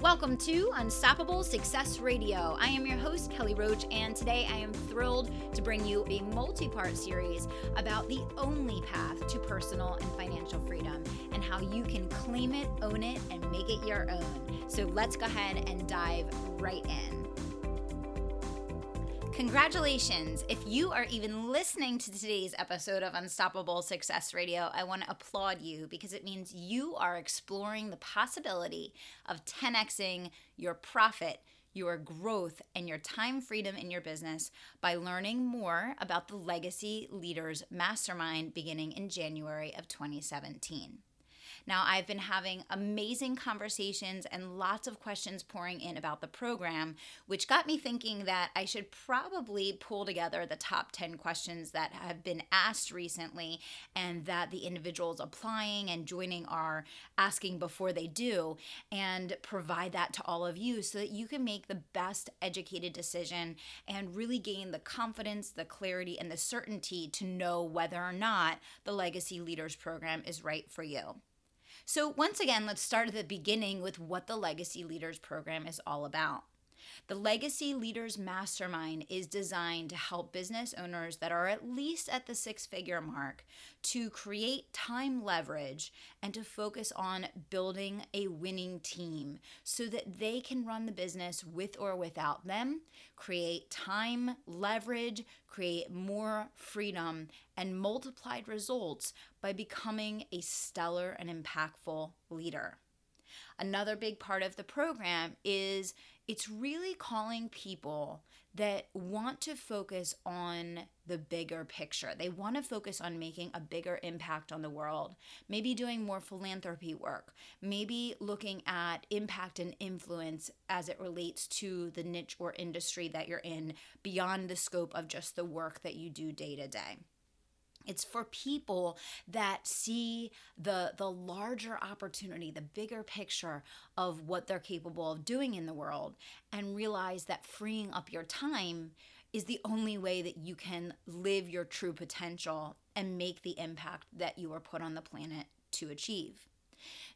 Welcome to Unstoppable Success Radio. I am your host, Kelly Roach, and today I am thrilled to bring you a multi part series about the only path to personal and financial freedom and how you can claim it, own it, and make it your own. So let's go ahead and dive right in. Congratulations! If you are even listening to today's episode of Unstoppable Success Radio, I want to applaud you because it means you are exploring the possibility of 10xing your profit, your growth, and your time freedom in your business by learning more about the Legacy Leaders Mastermind beginning in January of 2017. Now, I've been having amazing conversations and lots of questions pouring in about the program, which got me thinking that I should probably pull together the top 10 questions that have been asked recently and that the individuals applying and joining are asking before they do, and provide that to all of you so that you can make the best educated decision and really gain the confidence, the clarity, and the certainty to know whether or not the Legacy Leaders Program is right for you. So, once again, let's start at the beginning with what the Legacy Leaders Program is all about. The Legacy Leaders Mastermind is designed to help business owners that are at least at the six figure mark to create time leverage and to focus on building a winning team so that they can run the business with or without them, create time leverage, create more freedom, and multiplied results by becoming a stellar and impactful leader. Another big part of the program is it's really calling people that want to focus on the bigger picture. They want to focus on making a bigger impact on the world, maybe doing more philanthropy work, maybe looking at impact and influence as it relates to the niche or industry that you're in beyond the scope of just the work that you do day to day. It's for people that see the the larger opportunity, the bigger picture of what they're capable of doing in the world and realize that freeing up your time is the only way that you can live your true potential and make the impact that you were put on the planet to achieve.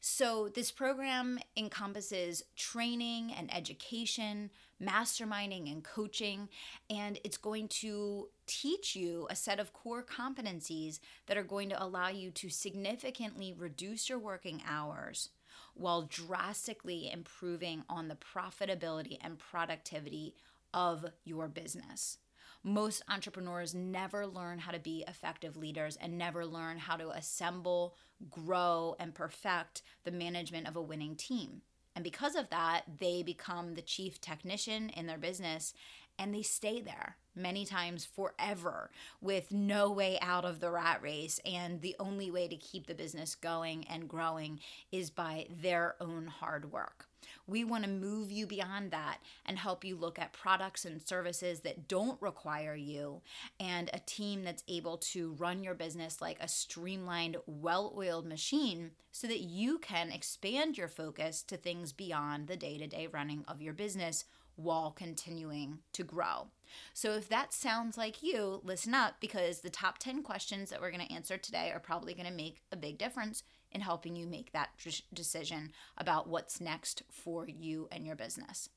So, this program encompasses training and education, masterminding and coaching, and it's going to teach you a set of core competencies that are going to allow you to significantly reduce your working hours while drastically improving on the profitability and productivity of your business. Most entrepreneurs never learn how to be effective leaders and never learn how to assemble, grow, and perfect the management of a winning team. And because of that, they become the chief technician in their business and they stay there many times forever with no way out of the rat race. And the only way to keep the business going and growing is by their own hard work. We want to move you beyond that and help you look at products and services that don't require you and a team that's able to run your business like a streamlined, well oiled machine so that you can expand your focus to things beyond the day to day running of your business while continuing to grow. So, if that sounds like you, listen up because the top 10 questions that we're going to answer today are probably going to make a big difference in helping you make that decision about what's next for you and your business.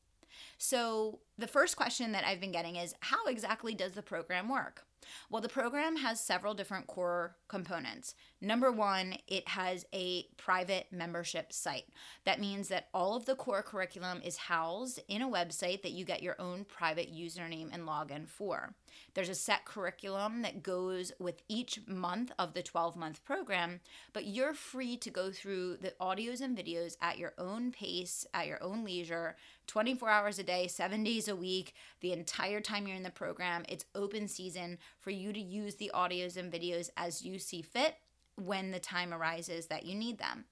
So, the first question that I've been getting is How exactly does the program work? Well, the program has several different core components. Number one, it has a private membership site. That means that all of the core curriculum is housed in a website that you get your own private username and login for. There's a set curriculum that goes with each month of the 12 month program, but you're free to go through the audios and videos at your own pace, at your own leisure, 24 hours a day, seven days a week, the entire time you're in the program. It's open season for you to use the audios and videos as you see fit when the time arises that you need them.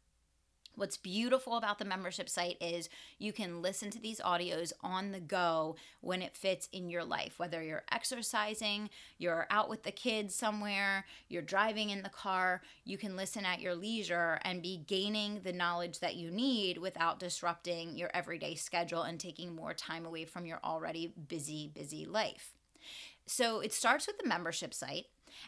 What's beautiful about the membership site is you can listen to these audios on the go when it fits in your life, whether you're exercising, you're out with the kids somewhere, you're driving in the car, you can listen at your leisure and be gaining the knowledge that you need without disrupting your everyday schedule and taking more time away from your already busy, busy life. So it starts with the membership site.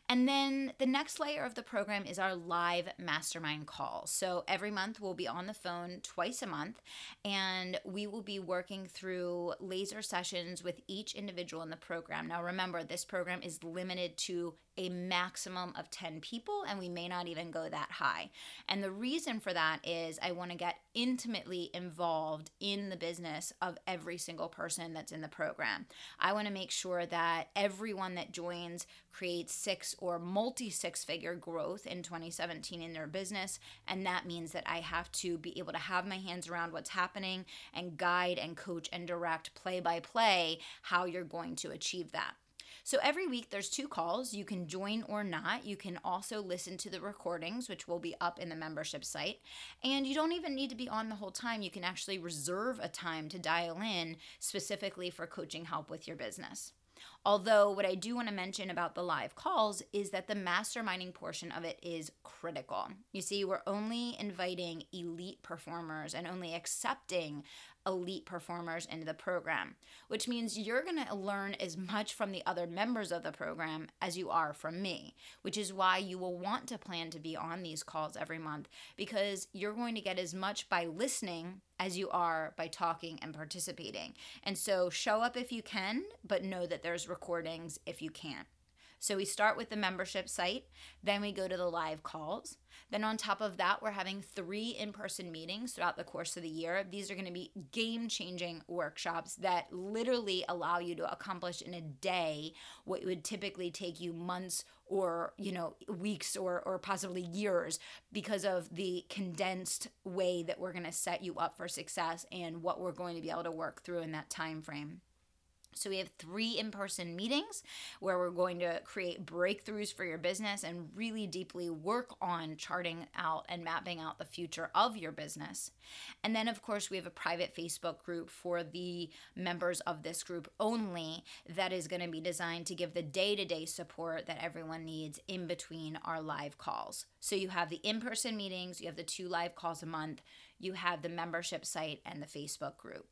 And then the next layer of the program is our live mastermind call. So every month we'll be on the phone twice a month and we will be working through laser sessions with each individual in the program. Now remember, this program is limited to a maximum of 10 people, and we may not even go that high. And the reason for that is I want to get intimately involved in the business of every single person that's in the program. I want to make sure that everyone that joins creates six or multi six figure growth in 2017 in their business. And that means that I have to be able to have my hands around what's happening and guide and coach and direct play by play how you're going to achieve that. So every week there's two calls. You can join or not. You can also listen to the recordings, which will be up in the membership site. And you don't even need to be on the whole time. You can actually reserve a time to dial in specifically for coaching help with your business. Although, what I do want to mention about the live calls is that the masterminding portion of it is critical. You see, we're only inviting elite performers and only accepting elite performers into the program, which means you're going to learn as much from the other members of the program as you are from me, which is why you will want to plan to be on these calls every month because you're going to get as much by listening as you are by talking and participating. And so show up if you can, but know that there's recordings if you can't. So we start with the membership site, then we go to the live calls. Then, on top of that, we're having three in person meetings throughout the course of the year. These are going to be game changing workshops that literally allow you to accomplish in a day what would typically take you months or you know weeks or or possibly years because of the condensed way that we're going to set you up for success and what we're going to be able to work through in that time frame so, we have three in person meetings where we're going to create breakthroughs for your business and really deeply work on charting out and mapping out the future of your business. And then, of course, we have a private Facebook group for the members of this group only that is going to be designed to give the day to day support that everyone needs in between our live calls. So, you have the in person meetings, you have the two live calls a month, you have the membership site and the Facebook group.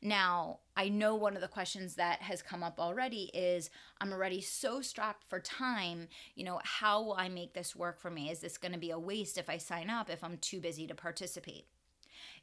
Now, I know one of the questions that has come up already is I'm already so strapped for time. You know, how will I make this work for me? Is this going to be a waste if I sign up if I'm too busy to participate?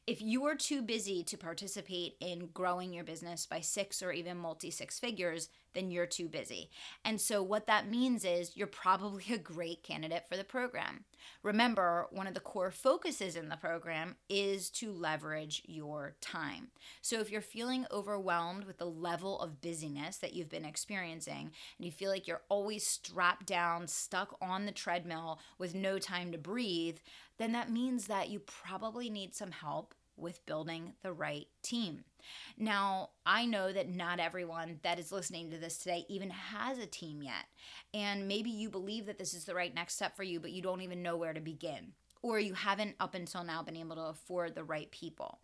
if you are too busy to participate in growing your business by six or even multi six figures, then you're too busy. And so, what that means is you're probably a great candidate for the program. Remember, one of the core focuses in the program is to leverage your time. So, if you're feeling overwhelmed with the level of busyness that you've been experiencing, and you feel like you're always strapped down, stuck on the treadmill with no time to breathe, then that means that you probably need some help with building the right team. Now, I know that not everyone that is listening to this today even has a team yet. And maybe you believe that this is the right next step for you, but you don't even know where to begin. Or you haven't up until now been able to afford the right people.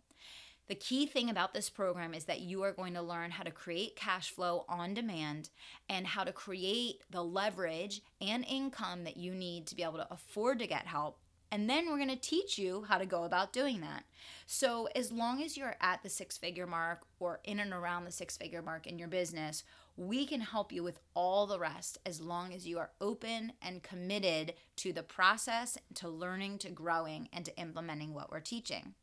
The key thing about this program is that you are going to learn how to create cash flow on demand and how to create the leverage and income that you need to be able to afford to get help and then we're going to teach you how to go about doing that. So, as long as you're at the six figure mark or in and around the six figure mark in your business, we can help you with all the rest as long as you are open and committed to the process, to learning, to growing, and to implementing what we're teaching.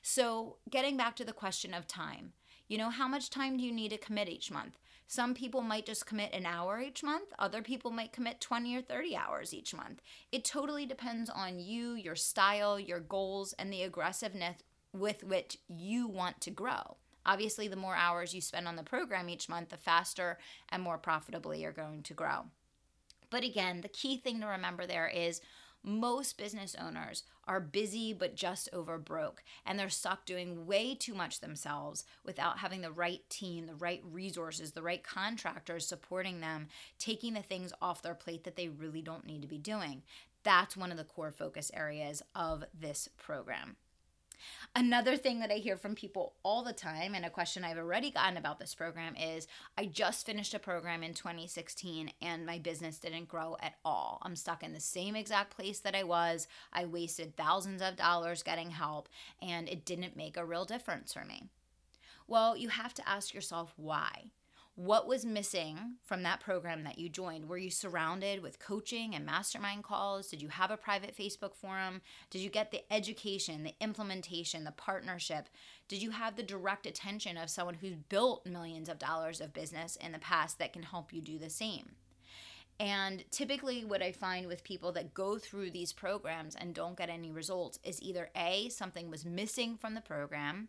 So, getting back to the question of time, you know, how much time do you need to commit each month? Some people might just commit an hour each month, other people might commit 20 or 30 hours each month. It totally depends on you, your style, your goals, and the aggressiveness with which you want to grow. Obviously, the more hours you spend on the program each month, the faster and more profitably you're going to grow. But again, the key thing to remember there is most business owners are busy but just over broke, and they're stuck doing way too much themselves without having the right team, the right resources, the right contractors supporting them, taking the things off their plate that they really don't need to be doing. That's one of the core focus areas of this program. Another thing that I hear from people all the time, and a question I've already gotten about this program is I just finished a program in 2016 and my business didn't grow at all. I'm stuck in the same exact place that I was. I wasted thousands of dollars getting help, and it didn't make a real difference for me. Well, you have to ask yourself why. What was missing from that program that you joined? Were you surrounded with coaching and mastermind calls? Did you have a private Facebook forum? Did you get the education, the implementation, the partnership? Did you have the direct attention of someone who's built millions of dollars of business in the past that can help you do the same? And typically, what I find with people that go through these programs and don't get any results is either A, something was missing from the program,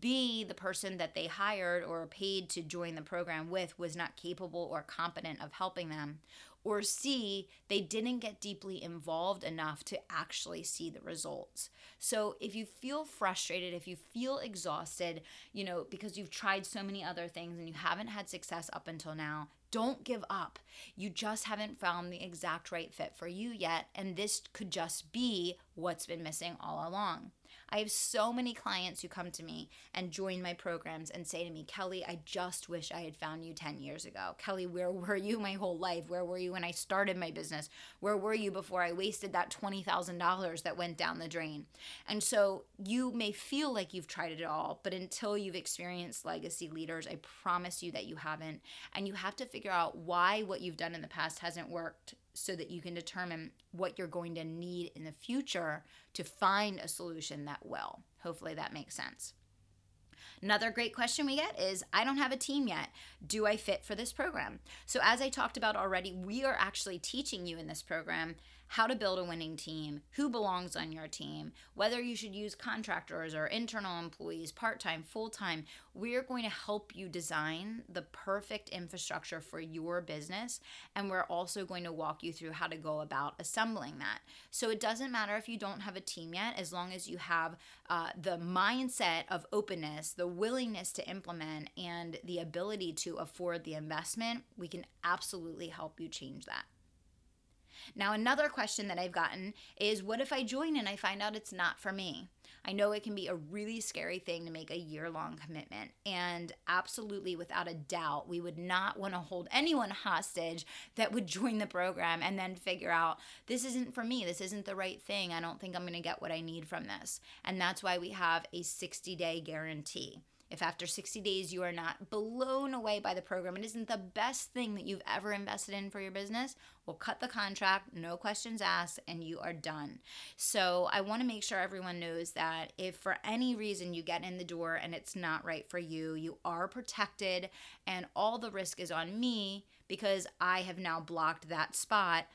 B, the person that they hired or paid to join the program with was not capable or competent of helping them, or C, they didn't get deeply involved enough to actually see the results. So if you feel frustrated, if you feel exhausted, you know, because you've tried so many other things and you haven't had success up until now, don't give up. You just haven't found the exact right fit for you yet, and this could just be what's been missing all along. I have so many clients who come to me and join my programs and say to me, Kelly, I just wish I had found you 10 years ago. Kelly, where were you my whole life? Where were you when I started my business? Where were you before I wasted that $20,000 that went down the drain? And so you may feel like you've tried it all, but until you've experienced legacy leaders, I promise you that you haven't. And you have to figure out why what you've done in the past hasn't worked so that you can determine what you're going to need in the future to find a solution that will. Hopefully that makes sense. Another great question we get is I don't have a team yet. Do I fit for this program? So, as I talked about already, we are actually teaching you in this program how to build a winning team, who belongs on your team, whether you should use contractors or internal employees, part time, full time. We're going to help you design the perfect infrastructure for your business. And we're also going to walk you through how to go about assembling that. So it doesn't matter if you don't have a team yet, as long as you have uh, the mindset of openness, the willingness to implement, and the ability to afford the investment, we can absolutely help you change that. Now, another question that I've gotten is what if I join and I find out it's not for me? I know it can be a really scary thing to make a year long commitment. And absolutely, without a doubt, we would not want to hold anyone hostage that would join the program and then figure out this isn't for me. This isn't the right thing. I don't think I'm going to get what I need from this. And that's why we have a 60 day guarantee. If after 60 days you are not blown away by the program, it isn't the best thing that you've ever invested in for your business, we'll cut the contract, no questions asked, and you are done. So I want to make sure everyone knows that if for any reason you get in the door and it's not right for you, you are protected and all the risk is on me because I have now blocked that spot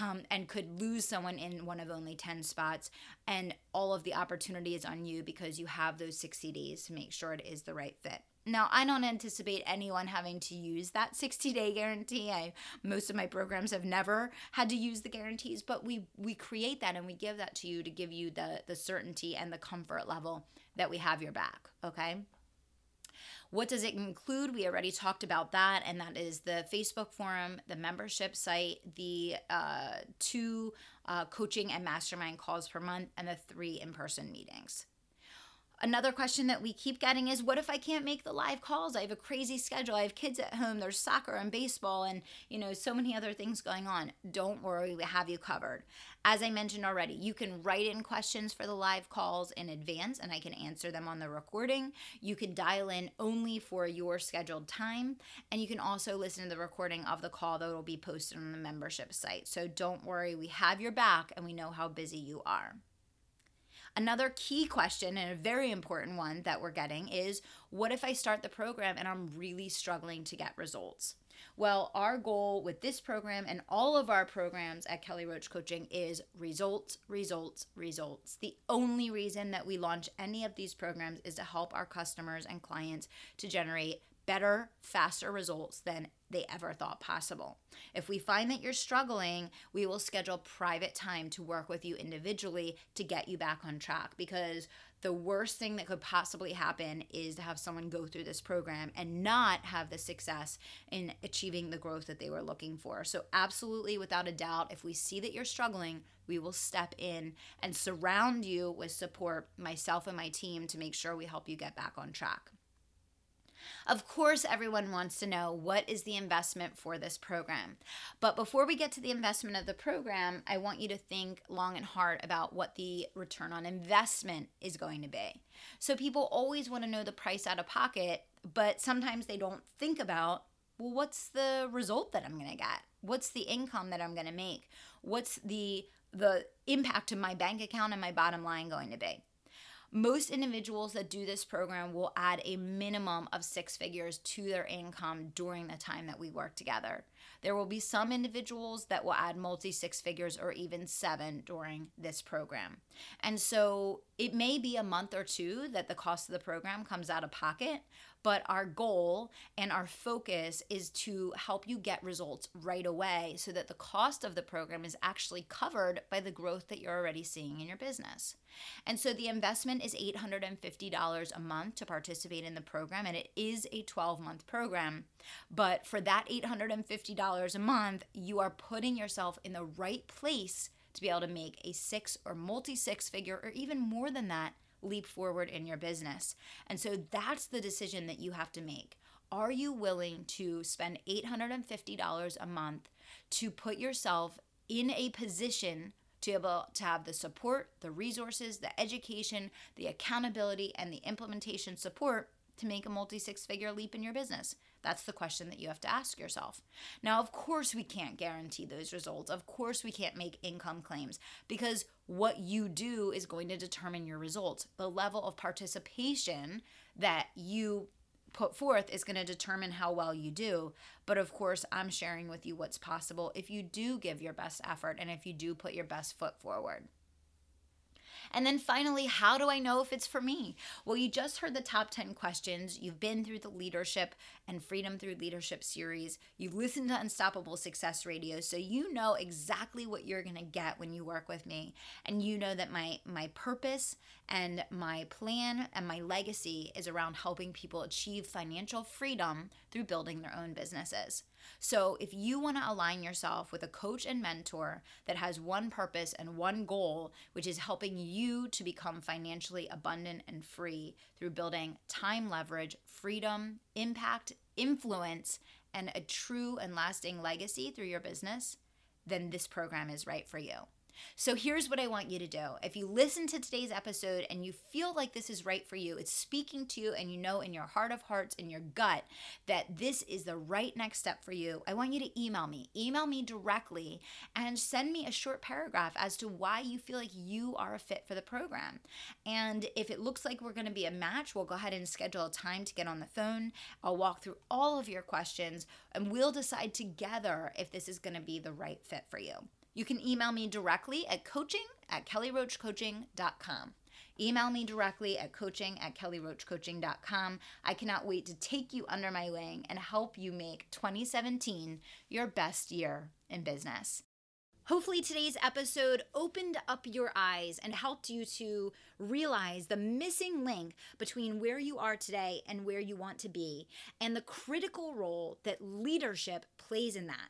um, and could lose someone in one of only 10 spots. And all of the opportunity is on you because you have those 60 days to make sure it is the right fit. Now, I don't anticipate anyone having to use that 60 day guarantee. I, most of my programs have never had to use the guarantees, but we, we create that and we give that to you to give you the, the certainty and the comfort level that we have your back. Okay. What does it include? We already talked about that, and that is the Facebook forum, the membership site, the uh, two uh, coaching and mastermind calls per month, and the three in person meetings. Another question that we keep getting is what if I can't make the live calls? I have a crazy schedule. I have kids at home. There's soccer and baseball and, you know, so many other things going on. Don't worry, we have you covered. As I mentioned already, you can write in questions for the live calls in advance and I can answer them on the recording. You can dial in only for your scheduled time and you can also listen to the recording of the call that will be posted on the membership site. So don't worry, we have your back and we know how busy you are. Another key question and a very important one that we're getting is what if I start the program and I'm really struggling to get results? Well, our goal with this program and all of our programs at Kelly Roach Coaching is results, results, results. The only reason that we launch any of these programs is to help our customers and clients to generate better, faster results than they ever thought possible. If we find that you're struggling, we will schedule private time to work with you individually to get you back on track because the worst thing that could possibly happen is to have someone go through this program and not have the success in achieving the growth that they were looking for. So, absolutely, without a doubt, if we see that you're struggling, we will step in and surround you with support, myself and my team, to make sure we help you get back on track. Of course, everyone wants to know what is the investment for this program. But before we get to the investment of the program, I want you to think long and hard about what the return on investment is going to be. So people always want to know the price out of pocket, but sometimes they don't think about well, what's the result that I'm going to get? What's the income that I'm going to make? What's the the impact to my bank account and my bottom line going to be? Most individuals that do this program will add a minimum of six figures to their income during the time that we work together. There will be some individuals that will add multi six figures or even seven during this program. And so it may be a month or two that the cost of the program comes out of pocket, but our goal and our focus is to help you get results right away so that the cost of the program is actually covered by the growth that you're already seeing in your business. And so the investment is $850 a month to participate in the program, and it is a 12 month program. But for that $850 a month, you are putting yourself in the right place to be able to make a six or multi six figure or even more than that leap forward in your business. And so that's the decision that you have to make. Are you willing to spend $850 a month to put yourself in a position to be able to have the support, the resources, the education, the accountability, and the implementation support to make a multi six figure leap in your business? That's the question that you have to ask yourself. Now, of course, we can't guarantee those results. Of course, we can't make income claims because what you do is going to determine your results. The level of participation that you put forth is going to determine how well you do. But of course, I'm sharing with you what's possible if you do give your best effort and if you do put your best foot forward. And then finally, how do I know if it's for me? Well, you just heard the top 10 questions. You've been through the leadership and freedom through leadership series. You've listened to Unstoppable Success Radio, so you know exactly what you're going to get when you work with me. And you know that my my purpose and my plan and my legacy is around helping people achieve financial freedom through building their own businesses. So, if you want to align yourself with a coach and mentor that has one purpose and one goal, which is helping you to become financially abundant and free through building time leverage, freedom, impact, influence, and a true and lasting legacy through your business, then this program is right for you. So here's what I want you to do. If you listen to today's episode and you feel like this is right for you, it's speaking to you, and you know in your heart of hearts, in your gut, that this is the right next step for you, I want you to email me. Email me directly and send me a short paragraph as to why you feel like you are a fit for the program. And if it looks like we're going to be a match, we'll go ahead and schedule a time to get on the phone. I'll walk through all of your questions and we'll decide together if this is going to be the right fit for you. You can email me directly at coaching at kellyroachcoaching.com. Email me directly at coaching at kellyroachcoaching.com. I cannot wait to take you under my wing and help you make 2017 your best year in business. Hopefully, today's episode opened up your eyes and helped you to realize the missing link between where you are today and where you want to be, and the critical role that leadership plays in that.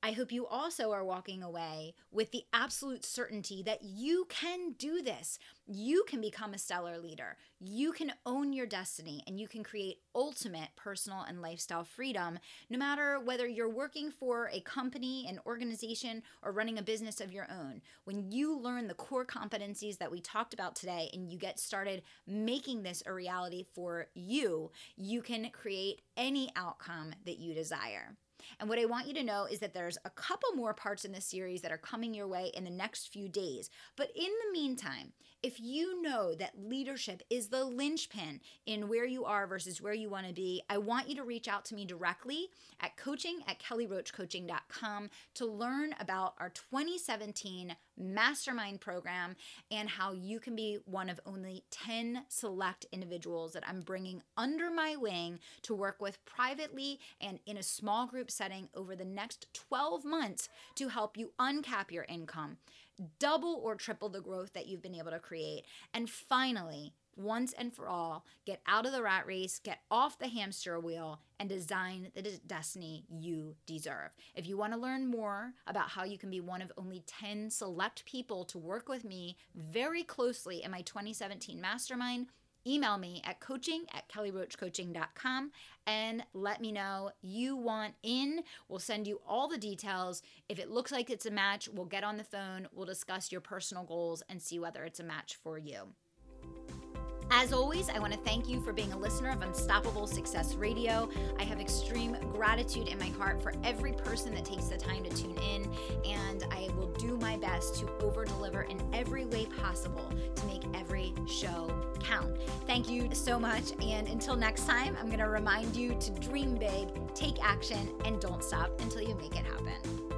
I hope you also are walking away with the absolute certainty that you can do this. You can become a stellar leader. You can own your destiny and you can create ultimate personal and lifestyle freedom, no matter whether you're working for a company, an organization, or running a business of your own. When you learn the core competencies that we talked about today and you get started making this a reality for you, you can create any outcome that you desire. And what I want you to know is that there's a couple more parts in this series that are coming your way in the next few days. But in the meantime, if you know that leadership is the linchpin in where you are versus where you want to be, I want you to reach out to me directly at coaching at kellyroachcoaching.com to learn about our 2017 mastermind program and how you can be one of only 10 select individuals that I'm bringing under my wing to work with privately and in a small group setting over the next 12 months to help you uncap your income double or triple the growth that you've been able to create. And finally, once and for all, get out of the rat race, get off the hamster wheel, and design the destiny you deserve. If you want to learn more about how you can be one of only 10 select people to work with me very closely in my 2017 mastermind, email me at coaching at kellyroachcoaching.com and let me know you want in. We'll send you all the details. If it looks like it's a match, we'll get on the phone, we'll discuss your personal goals and see whether it's a match for you. As always, I want to thank you for being a listener of Unstoppable Success Radio. I have extreme gratitude in my heart for every person that takes the time to tune in, and I will do my best to over deliver in every way possible to make every show count. Thank you so much, and until next time, I'm going to remind you to dream big, take action, and don't stop until you make it happen.